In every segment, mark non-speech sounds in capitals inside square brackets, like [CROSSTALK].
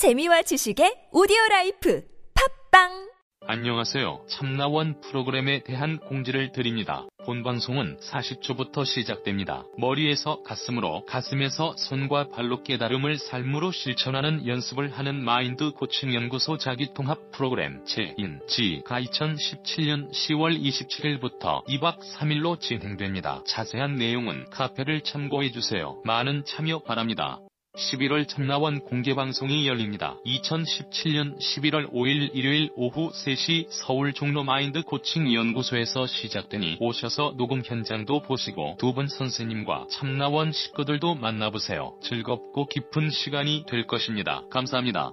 재미와 지식의 오디오 라이프 팟빵 안녕하세요. 참나원 프로그램에 대한 공지를 드립니다. 본 방송은 40초부터 시작됩니다. 머리에서 가슴으로, 가슴에서 손과 발로 깨달음을 삶으로 실천하는 연습을 하는 마인드 코칭 연구소 자기통합 프로그램 제1기가 2017년 10월 27일부터 2박 3일로 진행됩니다. 자세한 내용은 카페를 참고해 주세요. 많은 참여 바랍니다. 11월 참나원 공개방송이 열립니다. 2017년 11월 5일 일요일 오후 3시 서울 종로 마인드 코칭 연구소에서 시작되니 오셔서 녹음 현장도 보시고 두 분 선생님과 참나원 식구들도 만나보세요. 즐겁고 깊은 시간이 될 것입니다. 감사합니다.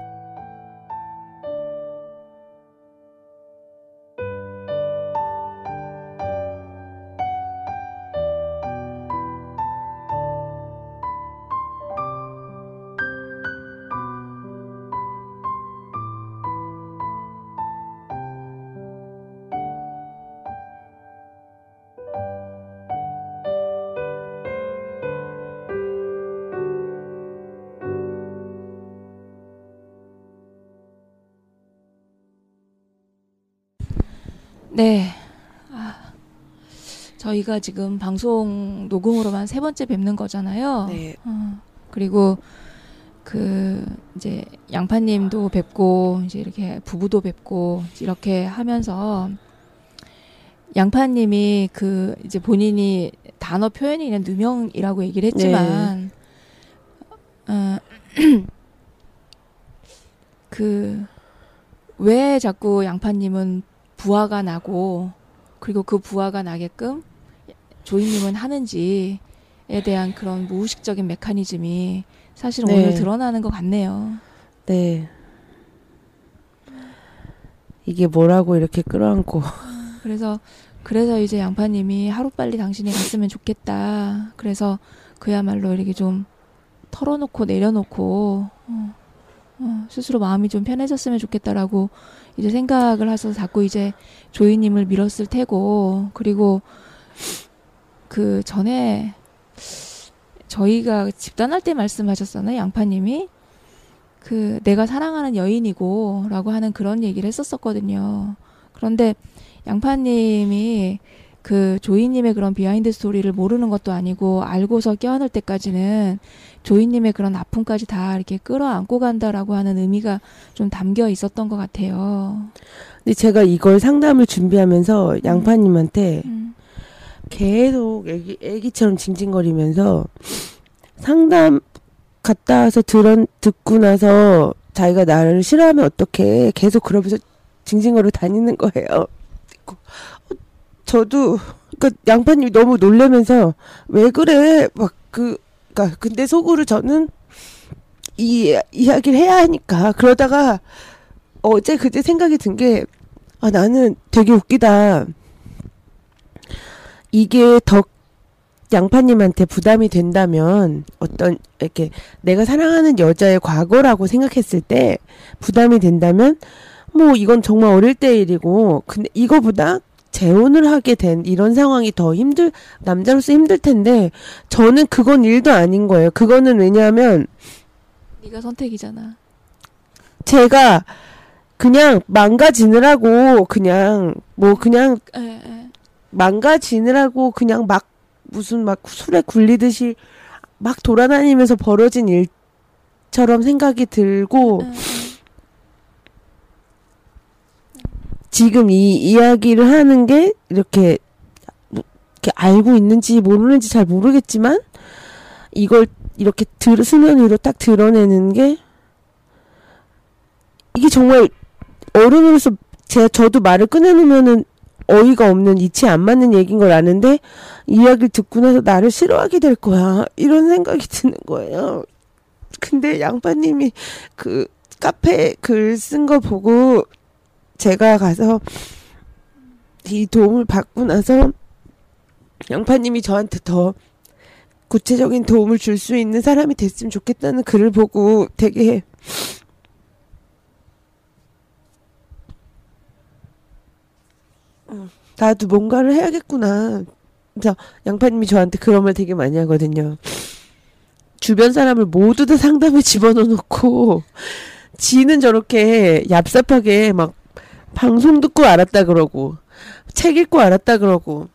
네. 아, 저희가 지금 방송 녹음으로만 세 번째 뵙는 거잖아요. 네. 어, 그리고 그 이제 양파님도 뵙고 이제 이렇게 부부도 뵙고 이렇게 하면서 양파님이 그 이제 본인이 단어 표현이 있는 누명이라고 얘기를 했지만 어, [CLEARS THROAT] 그왜 자꾸 양파님은 부하가 나고 그리고 그 부하가 나게끔 조이님은 하는지에 대한 그런 무의식적인 메커니즘이 사실 네. 오늘 드러나는 것 같네요. 네. 이게 뭐라고 이렇게 끌어안고. 그래서 그래서 이제 양파님이 하루빨리 당신이 갔으면 좋겠다. 그래서 그야말로 이렇게 좀 털어놓고 내려놓고 어, 어, 스스로 마음이 좀 편해졌으면 좋겠다라고 이제 생각을 해서 자꾸 이제 조이님을 밀었을 테고 그리고 그 전에 저희가 집단할 때 말씀하셨잖아요 양파님이 그 내가 사랑하는 여인이고라고 하는 그런 얘기를 했었었거든요. 그런데 양파님이 그 조이님의 그런 behind story를 모르는 것도 아니고 알고서 껴안을 때까지는 조이님의 그런 아픔까지 다 이렇게 끌어안고 간다라고 하는 의미가 좀 담겨 있었던 것 같아요. 근데 제가 이걸 상담을 준비하면서 양파님한테 음. 계속 애기, 애기처럼 징징거리면서 상담 갔다 와서 들은, 듣고 나서 자기가 나를 싫어하면 어떡해. 계속 그러면서 징징거리고 다니는 거예요. 저도, 그니까 양파님이 너무 놀라면서 왜 그래. 막 그, 그니까 근데 속으로 저는 이 이야기를 해야 하니까 그러다가 어제 그제 생각이 든 게 아 나는 되게 웃기다. 이게 더 양파님한테 부담이 된다면 어떤 이렇게 내가 사랑하는 여자의 과거라고 생각했을 때 부담이 된다면 뭐 이건 정말 어릴 때 일이고 근데 이거보다 재혼을 하게 된 이런 상황이 더 힘들 남자로서 힘들 텐데 저는 그건 일도 아닌 거예요. 그거는 왜냐하면 네가 선택이잖아. 제가 그냥 망가지느라고 그냥 뭐 그냥 예, 예. 망가지느라고 그냥 막 무슨 막 술에 굴리듯이 막 돌아다니면서 벌어진 일처럼 생각이 들고 예, 예. 지금 이 이야기를 하는 게 이렇게 이렇게 알고 있는지 모르는지 잘 모르겠지만 이걸 이렇게 들, 수면 위로 딱 드러내는 게 이게 정말 어른으로서 제가 저도 말을 꺼내놓으면은 어이가 없는 이치 안 맞는 얘기인 걸 아는데 이야기를 듣고 나서 나를 싫어하게 될 거야 이런 생각이 드는 거예요. 근데 양파님이 그 카페 글 쓴 거 보고 제가 가서 이 도움을 받고 나서 양파님이 저한테 더 구체적인 도움을 줄 수 있는 사람이 됐으면 좋겠다는 글을 보고 되게 음, 나도 뭔가를 해야겠구나. 그래서 양파님이 저한테 그런 말 되게 많이 하거든요. 주변 사람을 모두 다 상담에 [LAUGHS] 집어넣어 놓고 지는 저렇게 얍삽하게 막 방송 듣고 알았다 그러고 책 읽고 알았다 그러고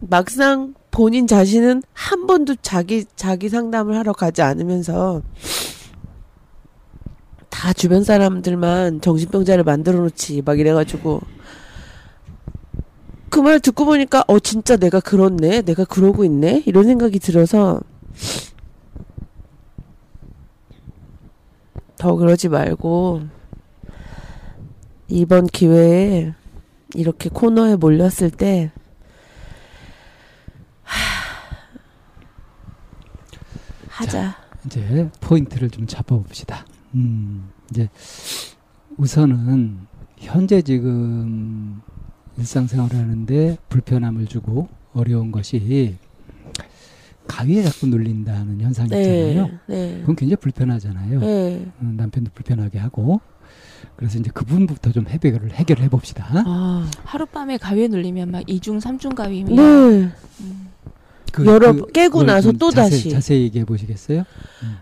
막상 본인 자신은 한 번도 자기 자기 상담을 하러 가지 않으면서 다 주변 사람들만 정신병자를 만들어 놓지 막 이래가지고. 그 말 듣고 보니까 어 진짜 내가 그렇네? 내가 그러고 있네? 이런 생각이 들어서 더 그러지 말고 이번 기회에 이렇게 코너에 몰렸을 때 하, 하자. 이제 포인트를 좀 잡아봅시다. 음, 이제 우선은 현재 지금 일상생활을 하는데 불편함을 주고 어려운 것이 가위에 자꾸 눌린다는 현상이 있잖아요. 네. 그건 굉장히 불편하잖아요. 네. 음, 남편도 불편하게 하고 그래서 이제 그 부분부터 좀 해결을 해결해 봅시다. 아, 하룻밤에 가위에 눌리면 막 이중 삼중 가위면 네. 음. 그, 여러 번 깨고 나서 좀또 자세, 다시. 자세히 얘기해 보시겠어요?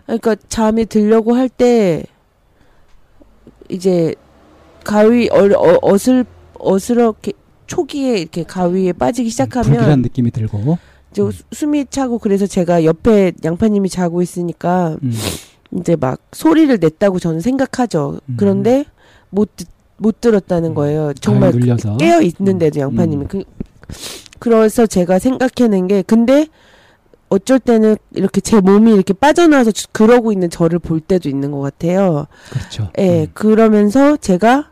그러니까 잠이 들려고 할 때 이제 가위 어, 어, 어슬 어스럽게 초기에 이렇게 가위에 빠지기 불길한 시작하면 느낌이 들고. 이제 음. 수- 숨이 차고 그래서 제가 옆에 양파님이 자고 있으니까 음, 이제 막 소리를 냈다고 저는 생각하죠. 음. 그런데 못, 듣- 못 들었다는 음. 거예요. 정말 눌려서. 깨어 있는데도 양파님이 음. 그 그래서 제가 생각해낸 게 근데 어쩔 때는 이렇게 제 몸이 이렇게 빠져나와서 주- 그러고 있는 저를 볼 때도 있는 것 같아요. 그렇죠. 예, 음. 그러면서 제가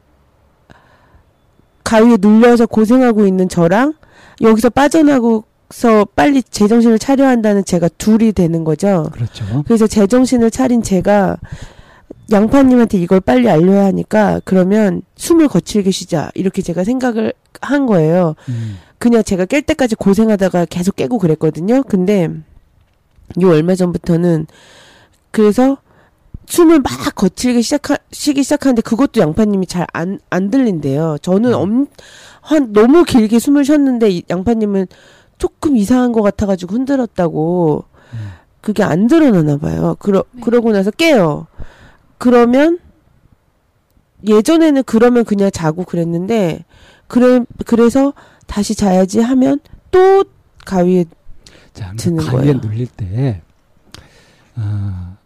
가위에 눌려서 고생하고 있는 저랑 여기서 빠져나고서 빨리 제정신을 차려야 한다는 제가 둘이 되는 거죠. 그렇죠. 그래서 제정신을 차린 제가 양파님한테 이걸 빨리 알려야 하니까 그러면 숨을 거칠게 쉬자 이렇게 제가 생각을 한 거예요. 음. 그냥 제가 깰 때까지 고생하다가 계속 깨고 그랬거든요. 근데 요 얼마 전부터는 그래서 숨을 막 거칠게 시작하, 쉬기 시작하는데 그것도 양파님이 잘 안 안 들린대요. 저는 음. 엄, 한 너무 길게 숨을 쉬었는데 이 양파님은 조금 이상한 것 같아가지고 흔들었다고 음. 그게 안 드러나나 봐요. 그러 네. 그러고 나서 깨요. 그러면 예전에는 그러면 그냥 자고 그랬는데 그래 그래서 다시 자야지 하면 또 가위에 자, 드는 가위에 거예요. 눌릴 때, 아,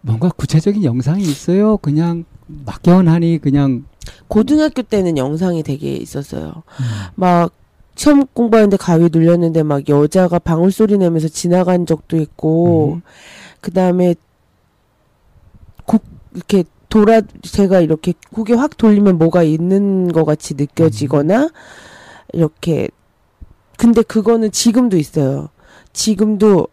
뭔가 구체적인 영상이 있어요? 그냥 막연하니 그냥, 고등학교 때는 영상이 되게 있었어요. 음, 막 시험 공부하는데 가위 눌렸는데 막 여자가 방울 소리 내면서 지나간 적도 있고 음. 그다음에 곡 이렇게 돌아 제가 이렇게 고개 확 돌리면 뭐가 있는 것 같이 느껴지거나 이렇게 근데 그거는 지금도 있어요. 지금도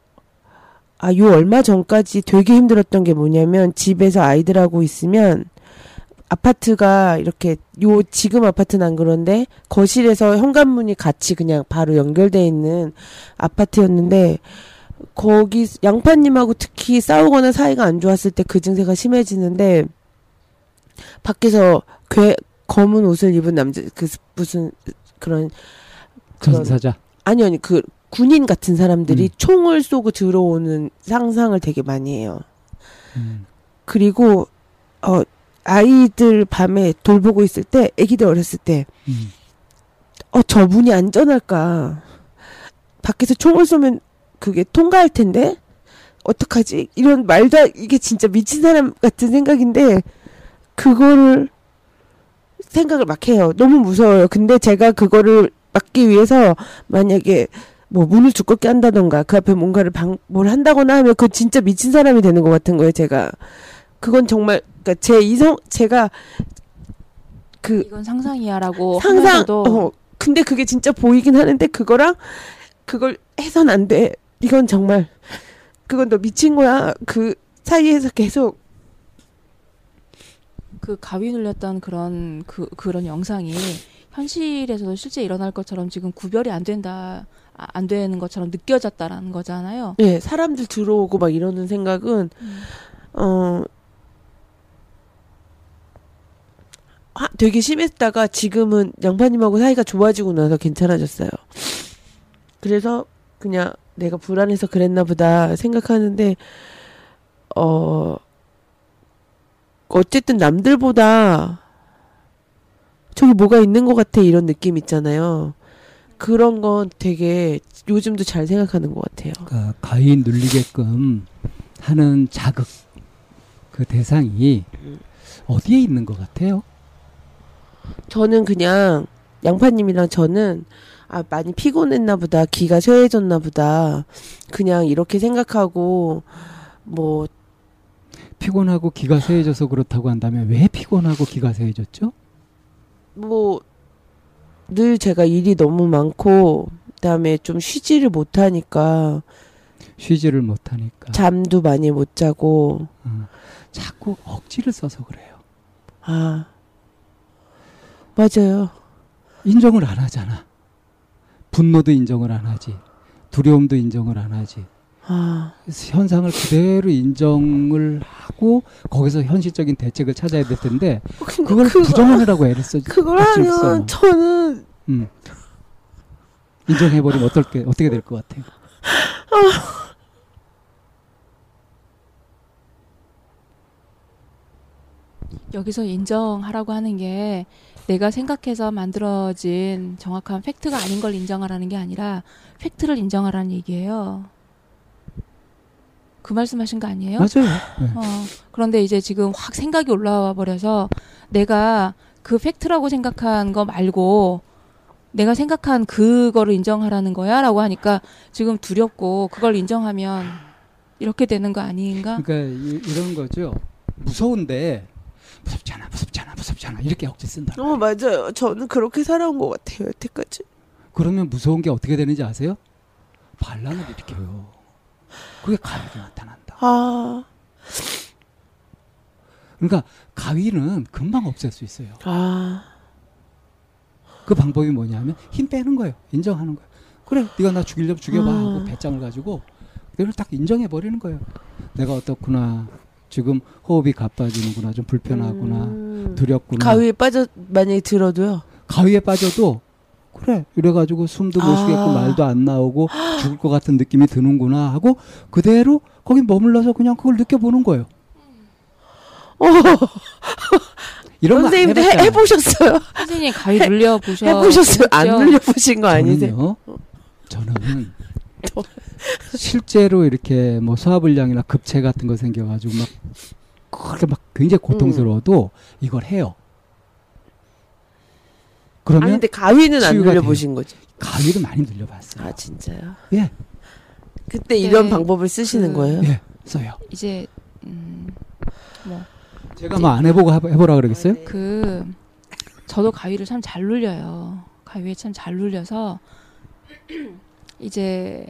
아, 요 얼마 전까지 되게 힘들었던 게 뭐냐면 집에서 아이들하고 있으면 아파트가 이렇게 요 지금 아파트는 안 그런데 거실에서 현관문이 같이 그냥 바로 연결돼 있는 아파트였는데 거기 양파님하고 특히 싸우거나 사이가 안 좋았을 때 그 증세가 심해지는데 밖에서 괴 검은 옷을 입은 남자 그 무슨 그런 그런 전사자. 아니 아니 그 군인 같은 사람들이 음. 총을 쏘고 들어오는 상상을 되게 많이 해요. 음, 그리고 어 아이들 밤에 돌보고 있을 때 아기들 어렸을 때 음. 어, 저분이 안전할까? 밖에서 총을 쏘면 그게 통과할 텐데? 어떡하지? 이런 말도, 안- 이게 진짜 미친 사람 같은 생각인데, 그거를 생각을 막 해요. 너무 무서워요. 근데 제가 그거를 막기 위해서 만약에 뭐 문을 두껍게 한다던가 그 앞에 뭔가를 방, 뭘 한다거나 하면 그 진짜 미친 사람이 되는 것 같은 거예요, 제가. 그건 정말 그러니까 제 이성 제가 그 이건 상상이야라고 상상 하면서도 어 근데 그게 진짜 보이긴 하는데 그거랑 그걸 해선 안 돼. 이건 정말 그건 너 미친 거야. 그 사이에서 계속 그 가위 눌렸던 그런 그 그런 영상이 현실에서도 실제 일어날 것처럼 지금 구별이 안 된다 아, 안 되는 것처럼 느껴졌다라는 거잖아요. 예, 사람들 들어오고 막 이러는 생각은 어 아, 되게 심했다가 지금은 양파님하고 사이가 좋아지고 나서 괜찮아졌어요. 그래서 그냥 내가 불안해서 그랬나 보다 생각하는데 어 어쨌든 남들보다 저기 뭐가 있는 것 같아 이런 느낌 있잖아요. 그런 건 되게 요즘도 잘 생각하는 것 같아요. 그러니까 가위 눌리게끔 하는 자극 그 대상이 어디에 있는 것 같아요? 저는 그냥 양파님이랑 저는 아 많이 피곤했나 보다 기가 쇠해졌나 보다 그냥 이렇게 생각하고 뭐. 피곤하고 기가 세해져서 그렇다고 한다면 왜 피곤하고 기가 세해졌죠? 뭐 늘 제가 일이 너무 많고 그 다음에 좀 쉬지를 못하니까. 쉬지를 못하니까. 잠도 많이 못 자고. 어, 자꾸 억지를 써서 그래요. 아. 맞아요 인정을 안 하잖아. 분노도 인정을 안 하지. 두려움도 인정을 안 하지. 아 현상을 그대로 인정을 하고 거기서 현실적인 대책을 찾아야 될 텐데 근데 그걸 그거- 부정하느라고 애를 써. 그걸 하면 써요. 저는 음. 인정해버리면 어떨게 어떻게 될 것 같아요? 여기서 인정하라고 하는 게 내가 생각해서 만들어진 정확한 팩트가 아닌 걸 인정하라는 게 아니라 팩트를 인정하라는 얘기예요. 그 말씀하신 거 아니에요? 맞아요. 네. 어, 그런데 이제 지금 확 생각이 올라와 버려서 내가 그 팩트라고 생각한 거 말고 내가 생각한 그거를 인정하라는 거야 라고 하니까 지금 두렵고 그걸 인정하면 이렇게 되는 거 아닌가? 그러니까 이, 이런 거죠. 무서운데 무섭잖아, 무섭잖아, 무섭잖아 이렇게 억지 쓴다. 어 맞아요 저는 그렇게 살아온 것 같아요 여태까지 그러면 무서운 게 어떻게 되는지 아세요? 반란을 일으켜요. 그게 가위로 나타난다. 아 그러니까 가위는 금방 없앨 수 있어요. 아. 그 방법이 뭐냐면 힘 빼는 거예요. 인정하는 거예요. 그래, 네가 나 죽이려면 죽여봐 하고 음. 배짱을 가지고 그걸 딱 인정해 버리는 거예요. 내가 어떻구나. 지금 호흡이 가빠지는구나. 좀 불편하구나. 음. 두렵구나. 가위에 빠져 만약에 들어도요. 가위에 빠져도 그래 이래가지고 숨도 못 아. 쉬겠고 말도 안 나오고 죽을 것 같은 느낌이 드는구나 하고 그대로 거기 머물러서 그냥 그걸 느껴보는 거예요. 어, 이런 선생님도 해. 해보셨어요? 선생님 가위 눌려 보셔. 해보셨어요? 안 눌려 보신 거 아니세요? 저는 요. 저는 [LAUGHS] 실제로 이렇게 뭐 소화불량이나 급체 같은 거 생겨가지고 막 그렇게 막 굉장히 고통스러워도 이걸 해요. 그러면 아니 근데 가위는 안 눌려보신 거죠? 가위를 많이 눌려봤어요. 아 진짜요? 예, 그때 이런 네. 방법을 쓰시는 그- 거예요? 예, 써요. 이제 음, 뭐 제가 뭐 안 해보고 해보- 해보라 그러겠어요? 그 저도 가위를 참 잘 눌려요. 가위에 참 잘 눌려서 이제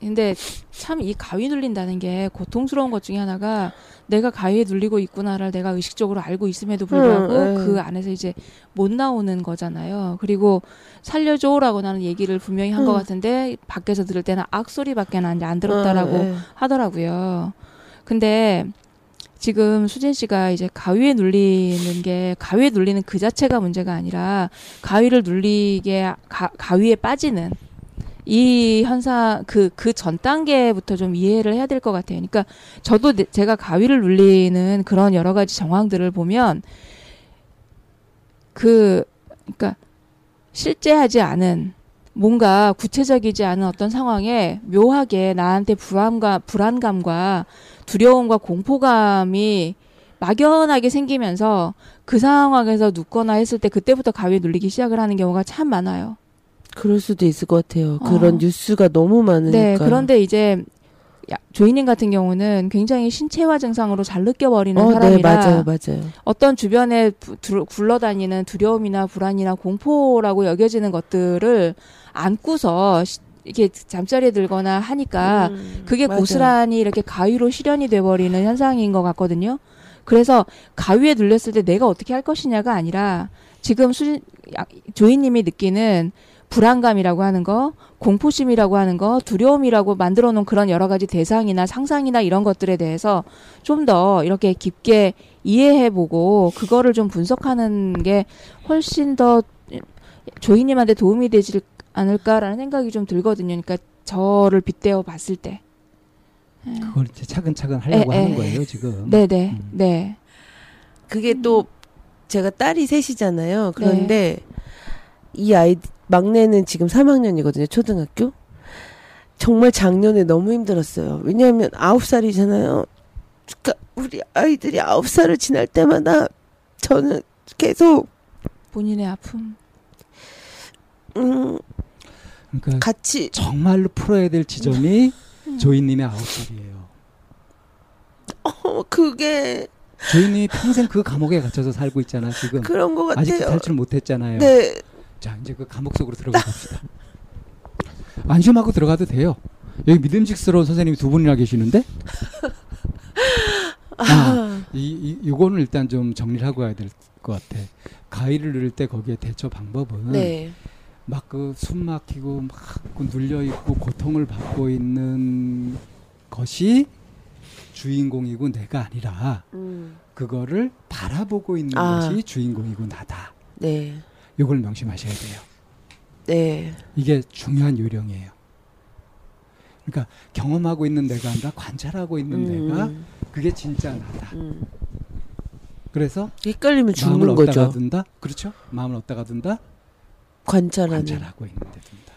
근데 참 이 가위 눌린다는 게 고통스러운 것 중에 하나가 내가 가위에 눌리고 있구나를 내가 의식적으로 알고 있음에도 불구하고 음, 음. 그 안에서 이제 못 나오는 거잖아요. 그리고 살려줘라고 나는 얘기를 분명히 한것 음. 같은데 밖에서 들을 때는 악소리밖에 안, 안 들었다라고 어, 예. 하더라고요. 근데 지금 수진 씨가 이제 가위에 눌리는 게 가위에 눌리는 그 자체가 문제가 아니라 가위를 눌리게 가, 가위에 빠지는 이 현상 그 그 전 단계부터 좀 이해를 해야 될 것 같아요. 그러니까 저도 내- 제가 가위를 눌리는 그런 여러 가지 정황들을 보면 그 그러니까 실제하지 않은 뭔가 구체적이지 않은 어떤 상황에 묘하게 나한테 불안과 불안감과 두려움과 공포감이 막연하게 생기면서 그 상황에서 눕거나 했을 때 그때부터 가위에 눌리기 시작을 하는 경우가 참 많아요. 그럴 수도 있을 것 같아요. 어. 그런 뉴스가 너무 많으니까. 네, 그런데 이제 야- 조이님 같은 경우는 굉장히 신체화 증상으로 잘 느껴버리는 어, 네, 사람이라 맞아요, 맞아요. 어떤 주변에 부- 두- 굴러다니는 두려움이나 불안이나 공포라고 여겨지는 것들을 안고서 시- 이렇게 잠자리에 들거나 하니까 음, 그게 맞아요. 고스란히 이렇게 가위로 실현이 돼버리는 현상인 것 같거든요. 그래서 가위에 눌렸을 때 내가 어떻게 할 것이냐가 아니라 지금 수 조이님이 느끼는 불안감이라고 하는 거, 공포심이라고 하는 거, 두려움이라고 만들어 놓은 그런 여러 가지 대상이나 상상이나 이런 것들에 대해서 좀 더 이렇게 깊게 이해해 보고 그거를 좀 분석하는 게 훨씬 더 조이님한테 도움이 되지 않을까라는 생각이 좀 들거든요. 그러니까 저를 빗대어 봤을 때. 그걸 이제 차근차근 하려고 에, 에. 하는 거예요 지금. 네네, 음. 네. 그게 또 제가 딸이 셋이잖아요. 그런데 이 아이 막내는 지금 3학년이거든요. 초등학교. 정말 작년에 너무 힘들었어요. 왜냐하면 9살이잖아요. 그러니까 우리 아이들이 9살을 지날 때마다 저는 계속 본인의 아픔. 음, 그러니까 같이 정말로 풀어야 될 지점이 음. 조이님의 아홉 살이에요. 어, 그게 조이님이 평생 그 감옥에 갇혀서 살고 있잖아 지금. 그런 것 같아요. 탈출 못했잖아요. 네. 자 이제 그 감옥 속으로 들어가 봅시다. [LAUGHS] 안심하고 들어가도 돼요. 여기 믿음직스러운 선생님이 두 분이나 계시는데 [LAUGHS] 아, 이, 이 요거는 일단 좀 정리를 하고 가야 될 것 같아. 가위를 누를 때 거기에 대처 방법은 네. 막그 숨 막히고 막그 눌려 있고 고통을 받고 있는 것이 주인공이고 내가 아니라 음, 그거를 바라보고 있는 아. 것이 주인공이고 나다. 네. 요걸 명심하셔야 돼요. 네. 이게 중요한 요령이에요. 그러니까 경험하고 있는 내가 아니라 관찰하고 있는 내가 음, 그게 진짜 나다. 음. 그래서 헷갈리면 죽는 거죠. 둔다. 그렇죠? 마음을 얻다가 둔다. 관찰하는. 관찰하고 있는데 둔다.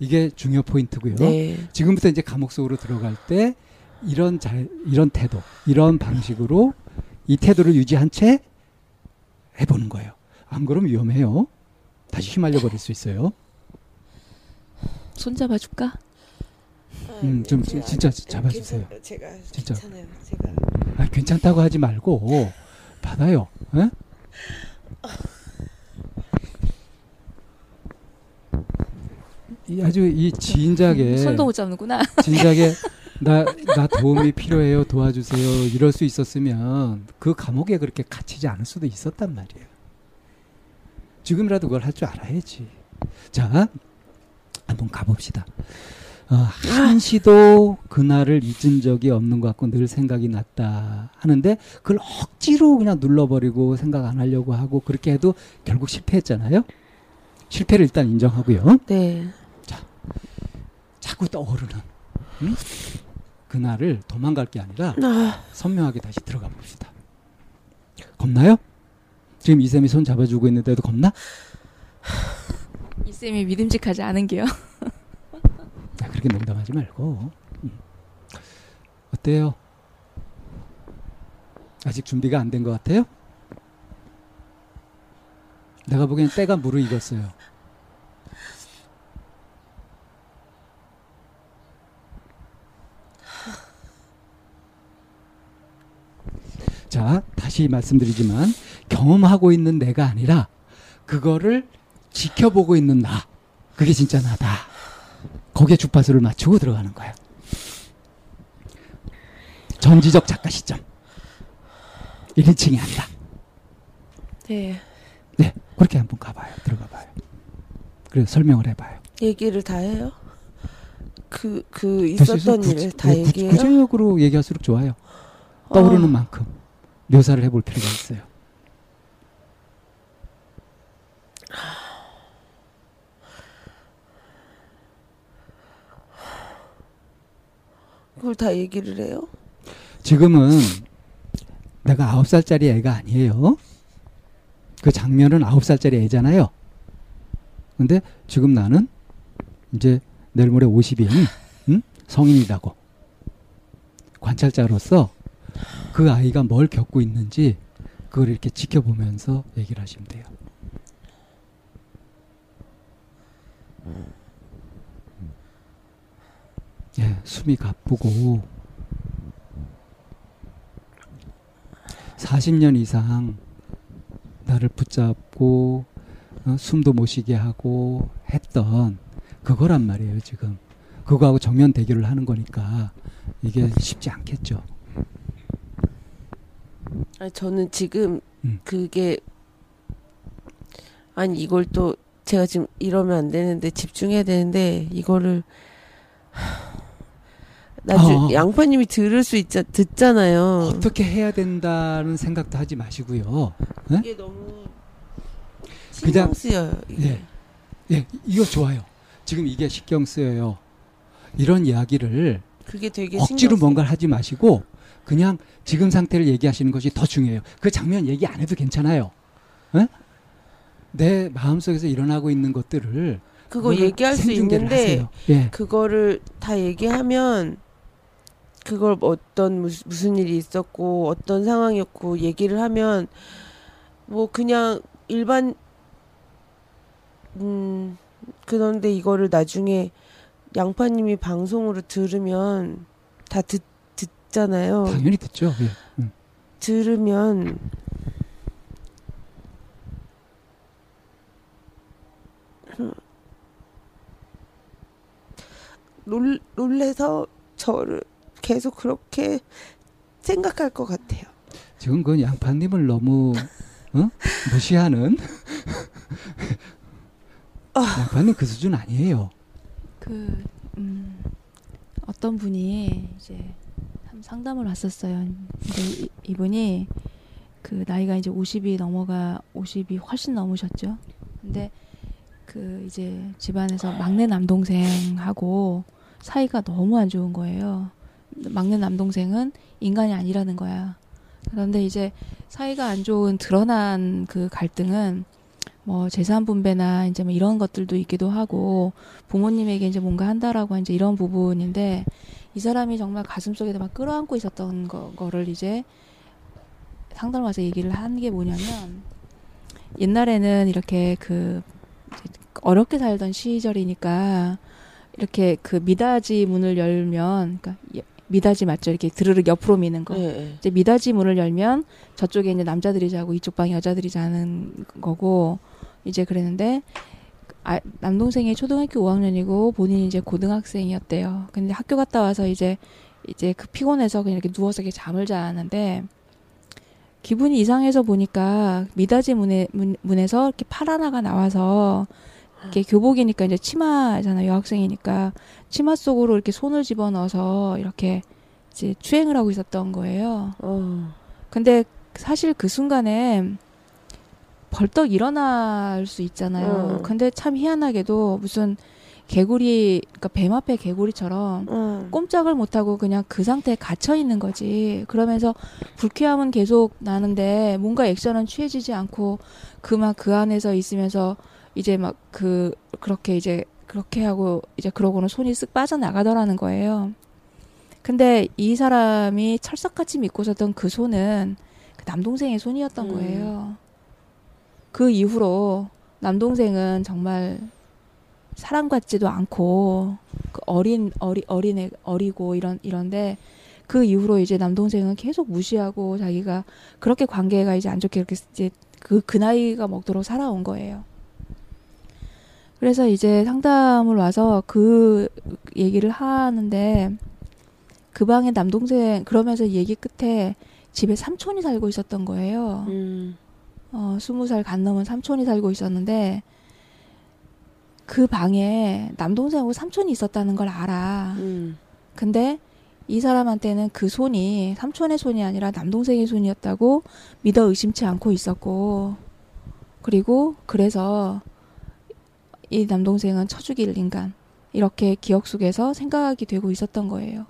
이게 중요 포인트고요. 네. 지금부터 이제 감옥 속으로 들어갈 때 이런 잘 이런 태도, 이런 방식으로 이 태도를 유지한 채 해보는 거예요. 안 그러면 위험해요. 다시 휘말려 버릴 수 있어요. 손 잡아줄까? 음, 좀 진- 진짜 잡아주세요. 제가 진짜. 괜찮아요. 제가. 아, 괜찮다고 하지 말고 받아요. 에? 이 아주 이 진작에 [LAUGHS] 손도 못 잡는구나. 진작에 나, 나 도움이 필요해요 도와주세요 이럴 수 있었으면 그 감옥에 그렇게 갇히지 않을 수도 있었단 말이에요 지금이라도 그걸 할 줄 알아야지 자 한번 가봅시다 어, 한시도 그날을 잊은 적이 없는 것 같고 늘 생각이 났다 하는데 그걸 억지로 그냥 눌러버리고 생각 안 하려고 하고 그렇게 해도 결국 실패했잖아요 실패를 일단 인정하고요 네. 자꾸 떠오르는 응? 그날을 도망갈 게 아니라 아, 선명하게 다시 들어가 봅시다. 겁나요? 지금 이쌤이 손 잡아주고 있는데도 겁나? 이 쌤이 믿음직하지 않은 게요. 아, 그렇게 농담하지 말고. 음. 어때요? 아직 준비가 안 된 것 같아요? 내가 보기엔 때가 무르익었어요. 자, 다시 말씀드리지만 경험하고 있는 내가 아니라 그거를 지켜보고 있는 나. 그게 진짜 나다. 거기에 주파수를 맞추고 들어가는 거예요. 정지적 작가 시점. 1인칭이 아니라. 네. 네, 그렇게 한번 가봐요. 들어가 봐요. 그래서 설명을 해봐요. 얘기를 다 해요? 그, 그 있었던. 일을 다 네, 구- 얘기해요? 구체적으로 얘기할수록 좋아요. 떠오르는 아. 만큼 묘사를 해볼 필요가 있어요. 그걸 다 얘기를 해요? 지금은 내가 아홉 살짜리 애가 아니에요. 그 장면은 아홉 살짜리 애잖아요. 근데 지금 나는 이제 내일 모레 50인 응? 성인이라고 관찰자로서 그 아이가 뭘 겪고 있는지 그걸 이렇게 지켜보면서 얘기를 하시면 돼요. 예, 숨이 가쁘고 40년 이상 나를 붙잡고 어, 숨도 못 쉬게 하고 했던 그거란 말이에요 지금 그거하고 정면 대결을 하는 거니까 이게 쉽지 않겠죠 아니, 저는 지금 음. 그게 아니 이걸 또 제가 지금 이러면 안 되는데 집중해야 되는데 이거를 나중 어. 양파님이 들을 수 있자 듣잖아요. 어떻게 해야 된다는 생각도 하지 마시고요 이게 너무 신경 쓰여요. 이게. 예. 예, 이거 좋아요 지금 이게 신경 쓰여요 이런 이야기를 그게 되게 억지로 뭔가를 하지 마시고 그냥 지금 상태를 얘기하시는 것이 더 중요해요. 그 장면 얘기 안 해도 괜찮아요. 에? 내 마음속에서 일어나고 있는 것들을 그거 얘기할 수 있는데 하세요. 예. 그거를 다 얘기하면 그걸 어떤 무슨, 무슨 일이 있었고 어떤 상황이었고 얘기를 하면 뭐 그냥 일반 음 그런데 이거를 나중에 양파님이 방송으로 들으면 다 듣, 듣잖아요. 당연히 듣죠. 예. 음. 들으면 놀, 놀래서 저를 계속 그렇게 생각할 것 같아요. 지금 그 양파님을 너무 [LAUGHS] 어? 무시하는 양파님 그 수준 아니에요. 그 음, 어떤 분이 이제 참 상담을 왔었어요. 근데 이, 이분이 그 나이가 이제 50이 넘어가 50이 훨씬 넘으셨죠. 근데 그 이제 집안에서 막내 남동생하고 사이가 너무 안 좋은 거예요. 막내 남동생은 인간이 아니라는 거야. 그런데 이제 사이가 안 좋은 드러난 그 갈등은 뭐 재산 분배나 이제 뭐 이런 것들도 있기도 하고 부모님에게 이제 뭔가 한다라고 이제 이런 부분인데 이 사람이 정말 가슴속에다 막 끌어안고 있었던 거, 거를 이제 상담을 와서 얘기를 한 게 뭐냐면 옛날에는 이렇게 그 어렵게 살던 시절이니까 이렇게 그 미닫이 문을 열면 그러니까 예- 미닫이 맞죠 이렇게 드르륵 옆으로 미는 거 예, 예. 이제 미닫이 문을 열면 저쪽에 이제 남자들이 자고 이쪽 방에 여자들이 자는 거고 이제 그랬는데 아, 남동생이 초등학교 5학년이고 본인이 이제 고등학생이었대요. 근데 학교 갔다 와서 이제 이제 그 피곤해서 그냥 이렇게 누워서 이렇게 잠을 자는데 기분이 이상해서 보니까 미닫이 문에 문, 문에서 이렇게 팔 하나가 나와서 이렇게 교복이니까 이제 치마잖아요 여학생이니까 치마 속으로 이렇게 손을 집어 넣어서 이렇게 이제 추행을 하고 있었던 거예요. 어. 근데 사실 그 순간에 벌떡 일어날 수 있잖아요. 음. 근데 참 희한하게도 무슨 개구리, 그러니까 뱀 앞에 개구리처럼 어. 꼼짝을 못 하고 그냥 그 상태에 갇혀 있는 거지. 그러면서 불쾌함은 계속 나는데 뭔가 액션은 취해지지 않고 그만 그 안에서 있으면서 이제 막 그 그렇게 이제 그렇게 하고 이제 그러고는 손이 쓱 빠져나가더라는 거예요. 근데 이 사람이 철석같이 믿고 있었던 그 손은 그 남동생의 손이었던 음. 거예요. 그 이후로 남동생은 정말 사랑받지도 않고 그 어린 어리 어린애 어리고 이런 이런데 그 이후로 이제 남동생은 계속 무시하고 자기가 그렇게 관계가 이제 안 좋게 이렇게 이제 그 그 나이가 먹도록 살아온 거예요. 그래서 이제 상담을 와서 그 얘기를 하는데 그 방에 남동생 그러면서 얘기 끝에 집에 삼촌이 살고 있었던 거예요. 음. 어, 스무 살 간 넘은 삼촌이 살고 있었는데 그 방에 남동생하고 삼촌이 있었다는 걸 알아. 음. 근데 이 사람한테는 그 손이 삼촌의 손이 아니라 남동생의 손이었다고 믿어 의심치 않고 있었고 그리고 그래서 이 남동생은 처죽일 인간 이렇게 기억 속에서 생각이 되고 있었던 거예요.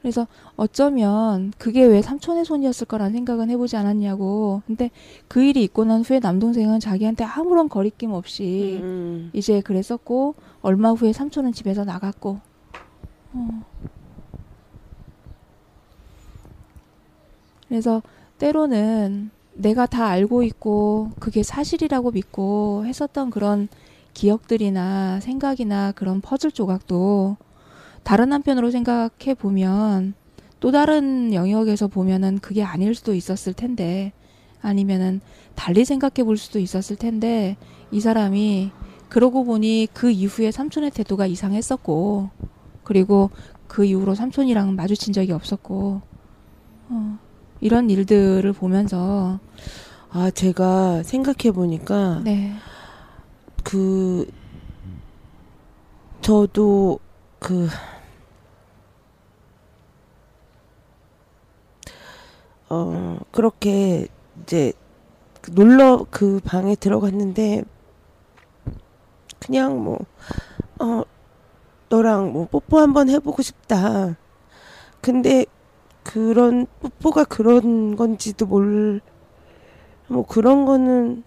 그래서 어쩌면 그게 왜 삼촌의 손이었을 거라는 생각은 해보지 않았냐고. 근데 그 일이 있고 난 후에 남동생은 자기한테 아무런 거리낌 없이 음. 이제 그랬었고 얼마 후에 삼촌은 집에서 나갔고 어. 그래서 때로는 내가 다 알고 있고 그게 사실이라고 믿고 했었던 그런 기억들이나 생각이나 그런 퍼즐 조각도 다른 한편으로 생각해 보면 또 다른 영역에서 보면은 그게 아닐 수도 있었을 텐데 아니면은 달리 생각해 볼 수도 있었을 텐데 이 사람이 그러고 보니 그 이후에 삼촌의 태도가 이상했었고 그리고 그 이후로 삼촌이랑 마주친 적이 없었고 어, 이런 일들을 보면서 아 제가 생각해 보니까 네 그 저도 그 어, 그렇게 이제 그 놀러 그 방에 들어갔는데 그냥 뭐 어, 너랑 뭐 뽀뽀 한번 해보고 싶다. 근데 그런 뽀뽀가 그런 건지도 몰, 뭐 그런 거는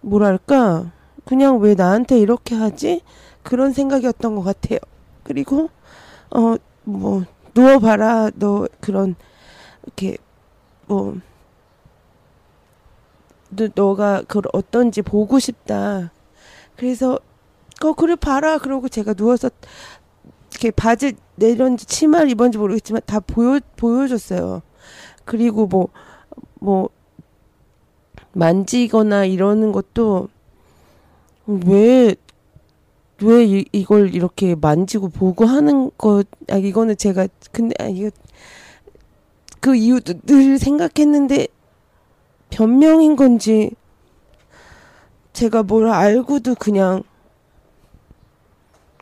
뭐랄까 그냥 왜 나한테 이렇게 하지 그런 생각이었던 것 같아요. 그리고 어 뭐 누워봐라 너 그런 이렇게 뭐 너, 너가 그 어떤지 보고 싶다. 그래서 어 그래 봐라 그러고 제가 누워서 이렇게 바지 내렸는지 치마를 입었는지 모르겠지만 다 보여 보여줬어요. 그리고 뭐뭐 만지거나 이러는 것도 왜 왜 이걸 이렇게 만지고 보고 하는 것, 아, 이거는 제가, 근데, 아, 이거, 그 이유도 늘 생각했는데, 변명인 건지, 제가 뭘 알고도 그냥,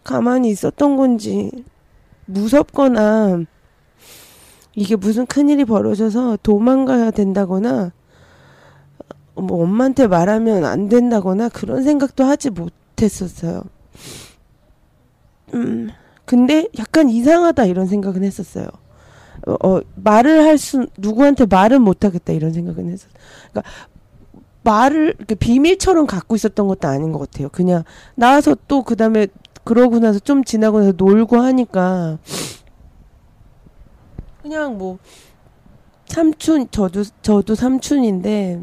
가만히 있었던 건지, 무섭거나, 이게 무슨 큰일이 벌어져서 도망가야 된다거나, 뭐 엄마한테 말하면 안 된다거나 그런 생각도 하지 못했었어요. 음, 근데 약간 이상하다 이런 생각은 했었어요. 어, 어, 말을 할 수, 누구한테 말은 못하겠다 이런 생각은 했었어요. 그러니까 말을 이렇게 비밀처럼 갖고 있었던 것도 아닌 것 같아요. 그냥 나와서 또 그 다음에 그러고 나서 좀 지나고 나서 놀고 하니까 그냥 뭐 삼촌 저도 저도 삼촌인데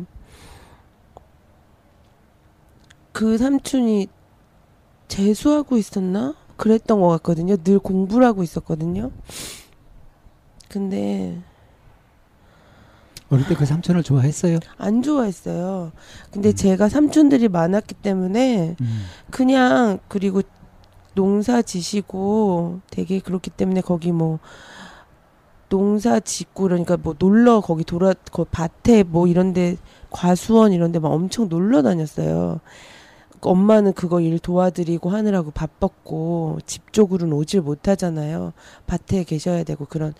그 삼촌이 재수하고 있었나? 그랬던 것 같거든요. 늘 공부를 하고 있었거든요. 근데 어릴 때 그 삼촌을 좋아했어요. 안 좋아했어요. 근데 음. 제가 삼촌들이 많았기 때문에 음. 그냥 그리고 농사 지시고 되게 그렇기 때문에 거기 뭐 농사 짓고 그러니까 뭐 놀러 거기 돌아 거 밭에 뭐 이런데 과수원 이런데 막 엄청 놀러 다녔어요. 엄마는 그거 일 도와드리고 하느라고 바빴고 집 쪽으로는 오질 못하잖아요. 밭에 계셔야 되고 그런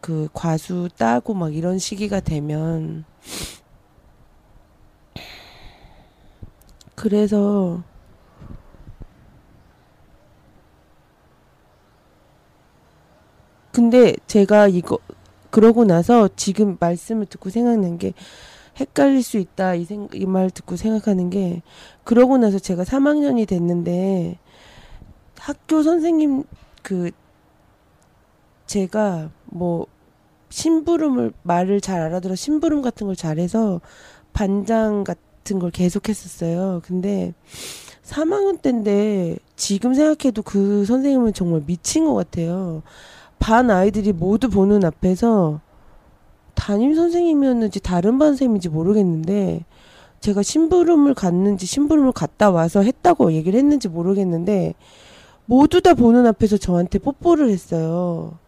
그 과수 따고 막 이런 시기가 되면 그래서 근데 제가 이거 그러고 나서 지금 말씀을 듣고 생각난 게 헷갈릴 수 있다 이 말 듣고 생각하는 게 그러고 나서 제가 3학년이 됐는데 학교 선생님 그 제가 뭐 심부름을 말을 잘 알아들어 심부름 같은 걸 잘해서 반장 같은 걸 계속 했었어요. 근데 3학년 때인데 지금 생각해도 그 선생님은 정말 미친 것 같아요. 반 아이들이 모두 보는 앞에서 담임 선생님이었는지 다른 반 선생님인지 모르겠는데 제가 심부름을 갔는지 심부름을 갔다 와서 했다고 얘기를 했는지 모르겠는데 모두 다 보는 앞에서 저한테 뽀뽀를 했어요.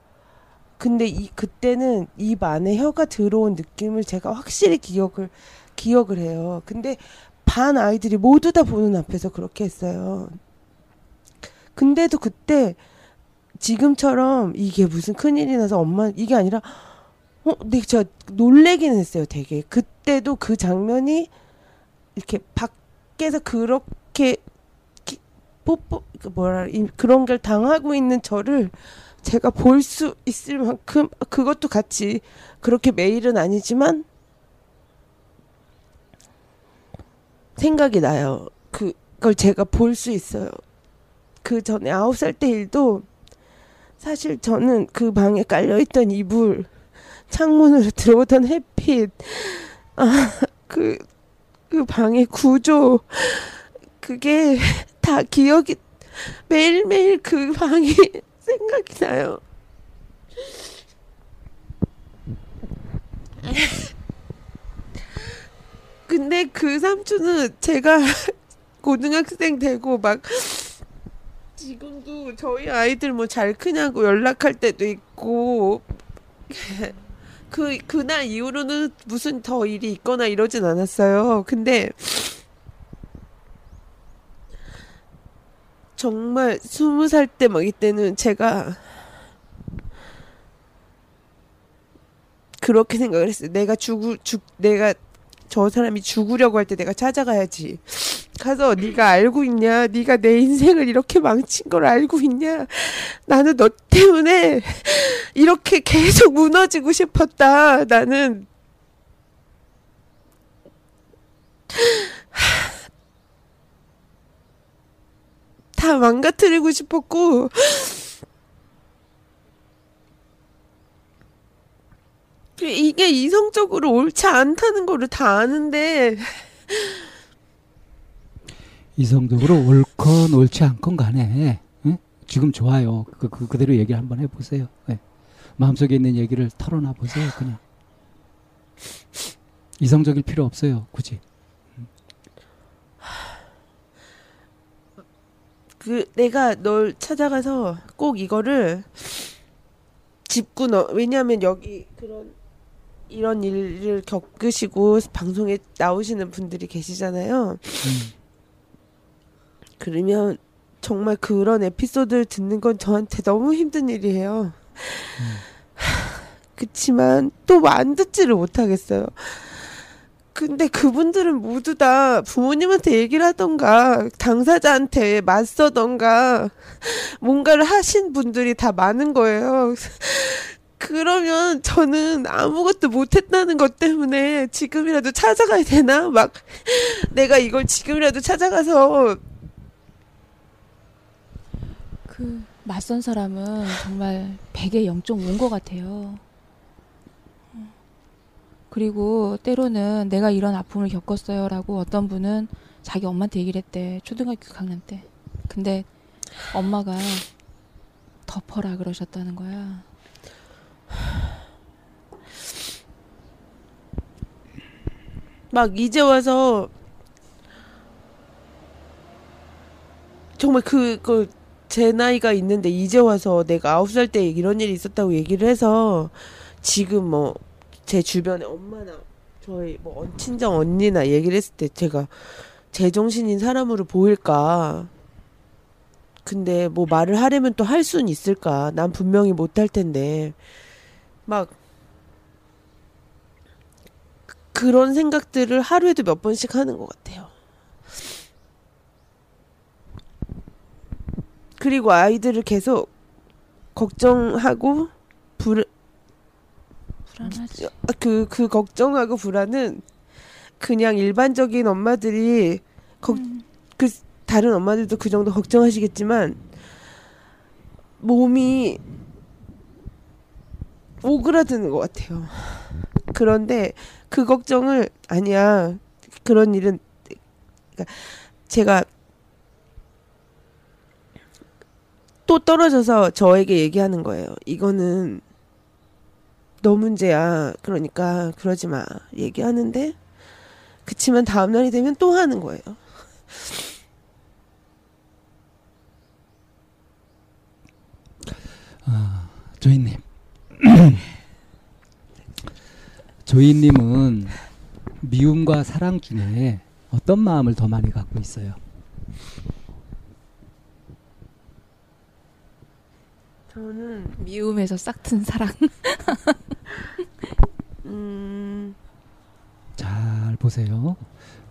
근데 이 그때는 입 안에 혀가 들어온 느낌을 제가 확실히 기억을 기억을 해요. 근데 반 아이들이 모두 다 보는 앞에서 그렇게 했어요. 근데도 그때 지금처럼 이게 무슨 큰일이 나서 엄마 이게 아니라 어, 근데 저 놀래긴 했어요, 되게. 그때도 그 장면이 이렇게 밖에서 그렇게 기- 뽀뽀 그 뭐라 이- 그런 걸 당하고 있는 저를 제가 볼 수 있을 만큼 그것도 같이 그렇게 매일은 아니지만 생각이 나요. 그걸 제가 볼 수 있어요. 그 전에 아홉 살 때 일도 사실 저는 그 방에 깔려있던 이불, 창문으로 [LAUGHS] 들어오던 햇빛, 그, 그 방의 구조, 그게 다 기억이, 매일매일 그 방이 [LAUGHS] 생각이 나요. 근데 그 삼촌은 제가 [LAUGHS] 고등학생 되고 막 지금도 저희 아이들 뭐 잘 크냐고 연락할 때도 있고 [LAUGHS] 그 그날 이후로는 무슨 더 일이 있거나 이러진 않았어요. 근데 정말 스무 살 때 막 이때는 제가 그렇게 생각을 했어요. 내가 죽을 죽 내가 저 사람이 죽으려고 할 때 내가 찾아가야지. 가서 네가 알고 있냐? 네가 내 인생을 이렇게 망친 걸 알고 있냐? 나는 너 때문에 이렇게 계속 무너지고 싶었다. 나는 다 망가뜨리고 싶었고 이게 이성적으로 옳지 않다는 거를 다 아는데 이성적으로 옳건 옳지 않건 간에 응? 지금 좋아요. 그, 그 그대로 얘기 한번 해보세요. 네. 마음속에 있는 얘기를 털어놔 보세요. 그냥 이성적일 필요 없어요. 굳이. 그 내가 널 찾아가서 꼭 이거를 짚고 너 왜냐하면 여기 그런 이런 일을 겪으시고 방송에 나오시는 분들이 계시잖아요. 음. 그러면 정말 그런 에피소드를 듣는 건 저한테 너무 힘든 일이에요. 그치만 또 안 듣지를 못하겠어요. 근데 그분들은 모두 다 부모님한테 얘기를 하던가 당사자한테 맞서던가 뭔가를 하신 분들이 다 많은 거예요. 그러면 저는 아무것도 못했다는 것 때문에 지금이라도 찾아가야 되나? 막 내가 이걸 지금이라도 찾아가서 그 맞선 사람은 정말 100에 0.5인 것 같아요. 그리고 때로는 내가 이런 아픔을 겪었어요 라고 어떤 분은 자기 엄마한테 얘기를 했대. 초등학교 6학년 때. 근데 엄마가 덮어라 그러셨다는 거야. 막 이제 와서 정말 그, 그, 제 나이가 있는데 이제 와서 내가 아홉 살 때 이런 일이 있었다고 얘기를 해서 지금 뭐 제 주변에 엄마나 저희 뭐 언- 친정 언니나 얘기를 했을 때 제가 제정신인 사람으로 보일까. 근데 뭐 말을 하려면 또 할 수는 있을까. 난 분명히 못 할 텐데. 막 그런 생각들을 하루에도 몇 번씩 하는 것 같아요. 그리고 아이들을 계속 걱정하고 불, 불안하지. 그, 그 걱정하고 불안은 그냥 일반적인 엄마들이 걱, 음. 그 다른 엄마들도 그 정도 걱정하시겠지만 몸이 오그라드는 것 같아요. 그런데 그 걱정을 아니야 그런 일은 그러니까 제가 또 떨어져서 저에게 얘기하는 거예요. 이거는 너 문제야. 그러니까 그러지 마. 얘기하는데 그치만 다음 날이 되면 또 하는 거예요. 아, 조이님. [CLEARS THROAT] 조이님은 미움과 사랑 중에 어떤 마음을 더 많이 갖고 있어요? 저는 미움에서 싹튼 사랑. [LAUGHS] 음 잘 보세요.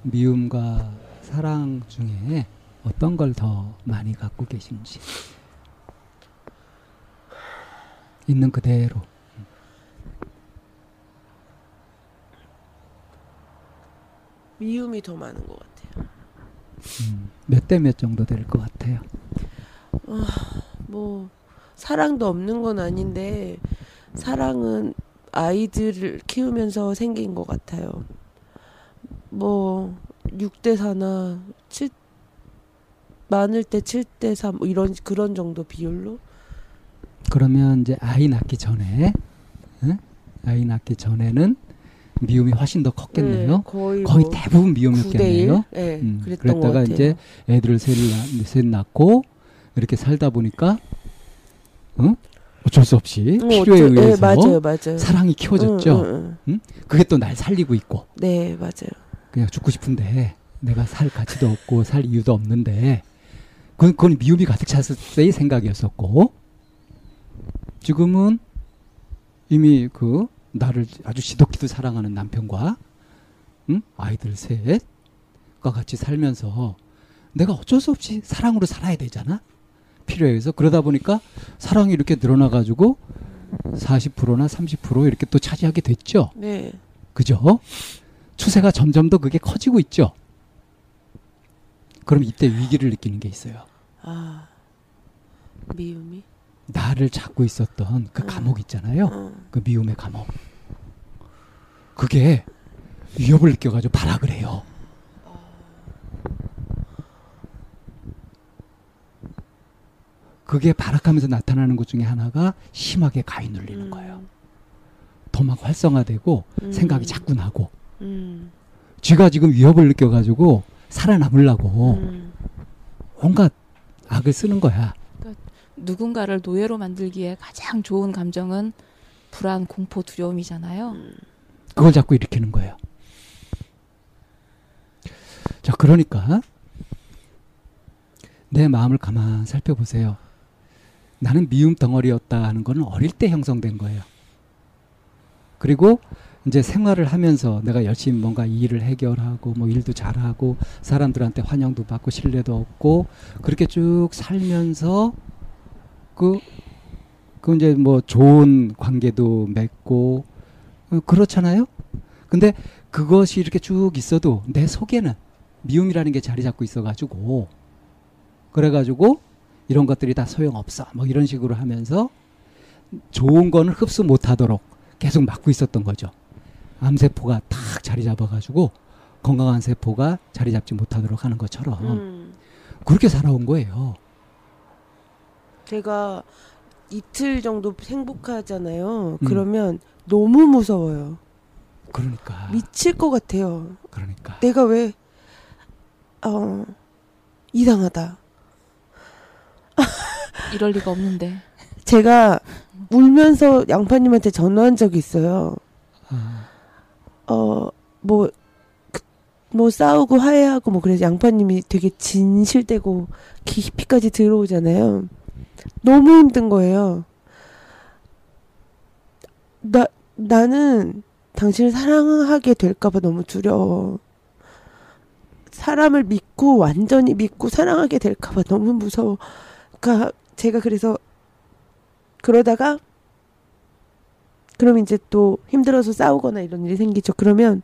미움과 사랑 중에 어떤 걸 더 많이 갖고 계신지. 있는 그대로. 미움이 더 많은 것 같아요. 음, 몇대 몇 정도 될 것 같아요. 뭐 사랑도 없는 건 아닌데 사랑은 아이들을 키우면서 생긴 것 같아요. 뭐 6대 4나 7 많을 때 7대 3 뭐 이런 그런 정도 비율로 그러면 이제 아이 낳기 전에 응? 아이 낳기 전에는 미움이 훨씬 더 컸겠네요. 네, 거의 거의 뭐 대부분 9대 1? 미움이었겠네요. 네, 음, 그랬다가. 이제 애들을 셋, 낳- 셋 낳고 이렇게 살다 보니까 응? 어쩔 수 없이 응, 필요에 어쩌- 네, 의해서 맞아요, 맞아요. 사랑이 키워졌죠. 응, 응, 응. 그게 또 날 살리고 있고 네, 맞아요. 그냥 죽고 싶은데 내가 살 가치도 없고 살 이유도 없는데 그건, 그건 미움이 가득 찼을 때의 생각이었었고 지금은 이미 그 나를 아주 지독히도 사랑하는 남편과 응? 아이들 셋과 같이 살면서 내가 어쩔 수 없이 사랑으로 살아야 되잖아 필요해 서 그러다 보니까 사랑이 이렇게 늘어나가지고 40%나 30% 이렇게 또 차지하게 됐죠 네. 그죠? 추세가 점점 더 그게 커지고 있죠. 그럼 이때 위기를 느끼는 게 있어요. 아. 미움이. 나를 잡고 있었던 그 음. 감옥 있잖아요. 어. 그 미움의 감옥. 그게 위협을 느껴가지고 발악을 해요. 그게 발악하면서 나타나는 것 중에 하나가 심하게 가위 눌리는 음. 거예요. 더 막 활성화되고 음. 생각이 자꾸 나고 음. 쥐가 지금 위협을 느껴가지고 살아남으려고 음. 온갖 악을 쓰는 거야. 누군가를 노예로 만들기에 가장 좋은 감정은 불안, 공포, 두려움이잖아요. 그걸 자꾸 일으키는 거예요. 자, 그러니까 내 마음을 가만 살펴보세요. 나는 미움 덩어리였다 하는 거는 어릴 때 형성된 거예요. 그리고 이제 생활을 하면서 내가 열심히 뭔가 일을 해결하고 뭐 일도 잘하고 사람들한테 환영도 받고 신뢰도 얻고 그렇게 쭉 살면서 그, 그 이제 뭐 좋은 관계도 맺고 어, 그렇잖아요. 근데 그것이 이렇게 쭉 있어도 내 속에는 미움이라는 게 자리 잡고 있어가지고 그래가지고 이런 것들이 다 소용없어 뭐 이런 식으로 하면서 좋은 거는 흡수 못 하도록 계속 막고 있었던 거죠. 암세포가 탁 자리 잡아가지고 건강한 세포가 자리 잡지 못하도록 하는 것처럼 음. 그렇게 살아온 거예요. 제가 이틀 정도 행복하잖아요. 음. 그러면 너무 무서워요. 그러니까 미칠 것 같아요. 그러니까 내가 왜, 어, 이상하다. [LAUGHS] 이럴 리가 없는데. 제가 울면서 양파님한테 전화한 적이 있어요. 아, 어, 뭐, 그, 뭐 싸우고 화해하고 뭐 그래서 양파님이 되게 진실되고 깊이까지 들어오잖아요. 너무 힘든 거예요. 나, 나는 당신을 사랑하게 될까봐 너무 두려워. 사람을 믿고 완전히 믿고 사랑하게 될까봐 너무 무서워. 그러니까 제가 그래서 그러다가 그럼 이제 또 힘들어서 싸우거나 이런 일이 생기죠. 그러면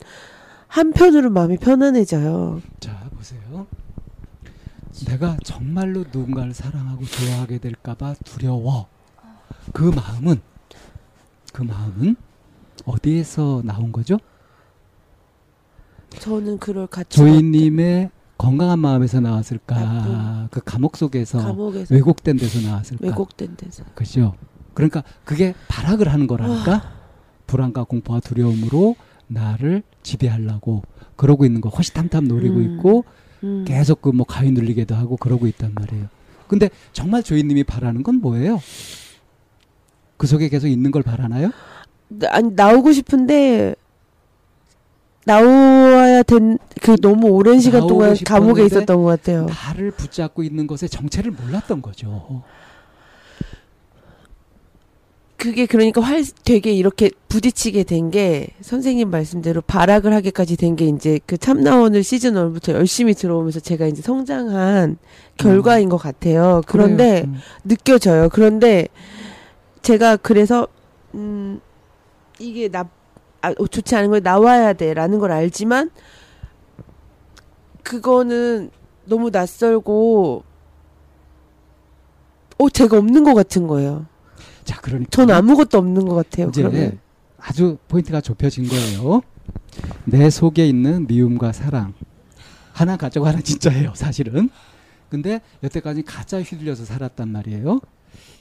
한편으로 마음이 편안해져요. 자 보세요. 내가 정말로 누군가를 사랑하고 좋아하게 될까봐 두려워. 그 마음은 그 마음은 어디에서 나온 거죠? 저는 그럴 가치 조이님의 건강한 마음에서 나왔을까? 나쁜. 그 감옥 속에서 감옥에서 왜곡된 데서 나왔을까? 왜곡된 데서 그죠? 그러니까 그게 발악을 하는 거라니까 불안과 공포와 두려움으로 나를 지배하려고 그러고 있는 거 호시탐탐 노리고 음. 있고 음. 계속 그 뭐 가위 눌리게도 하고 그러고 있단 말이에요. 근데 정말 조이님이 바라는 건 뭐예요? 그 속에 계속 있는 걸 바라나요? 나- 아니 나오고 싶은데 나 와야 된 그 너무 오랜 시간 동안 감옥에 있었던 것 같아요. 나를 붙잡고 있는 것의 정체를 몰랐던 거죠. 그게 그러니까 활 되게 이렇게 부딪히게 된 게 선생님 말씀대로 발악을 하게까지 된 게 이제 그 참나원을 시즌 1부터 열심히 들어오면서 제가 이제 성장한 결과인 것 같아요. 그런데. 음. 느껴져요. 그런데 제가 그래서 음 이게 나 아, 어, 좋지 않은 걸 나와야 돼라는 걸 알지만 그거는 너무 낯설고 어 제가 없는 것 같은 거예요. 자, 그러니까 전 아무것도 없는 것 같아요. 이제 그러면 아주 포인트가 좁혀진 거예요. 내 속에 있는 미움과 사랑 하나 가짜고 하나 [LAUGHS] 진짜예요 사실은 근데 여태까지 가짜 휘둘려서 살았단 말이에요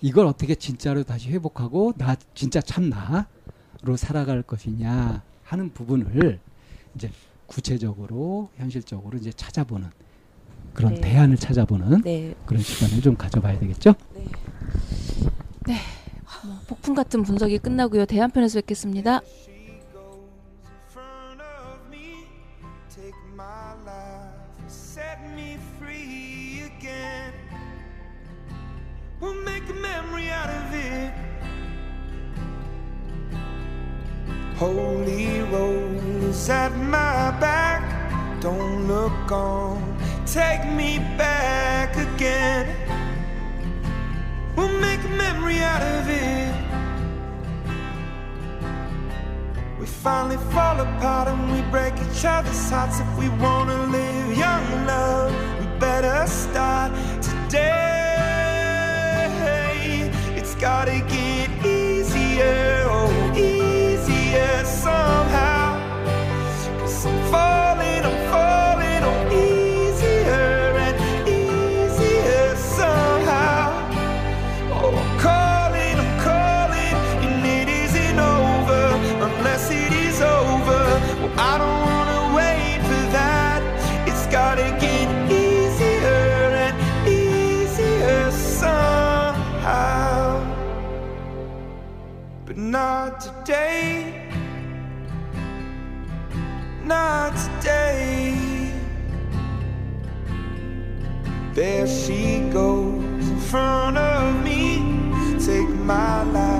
이걸 어떻게 진짜로 다시 회복하고 나 진짜 참 나 로 살아갈 것이냐 하는 부분을 이제 구체적으로 현실적으로 이제 찾아보는 그런 네. 대안을 찾아보는 네. 그런 시간을 좀 가져봐야 되겠죠? 뭐 폭풍 같은 분석이 끝나고요. 대한편에서 뵙겠습니다. front of me. Take my life, set me free again. We'll make a memory out of it. Holy rollers at my back. Don't look on, take me back again. We'll make a memory out of it. We finally fall apart and we break each other's hearts. If we wanna live young, love, we better start today. It's gotta get easier today. Not today. There she goes in front of me. Take my life,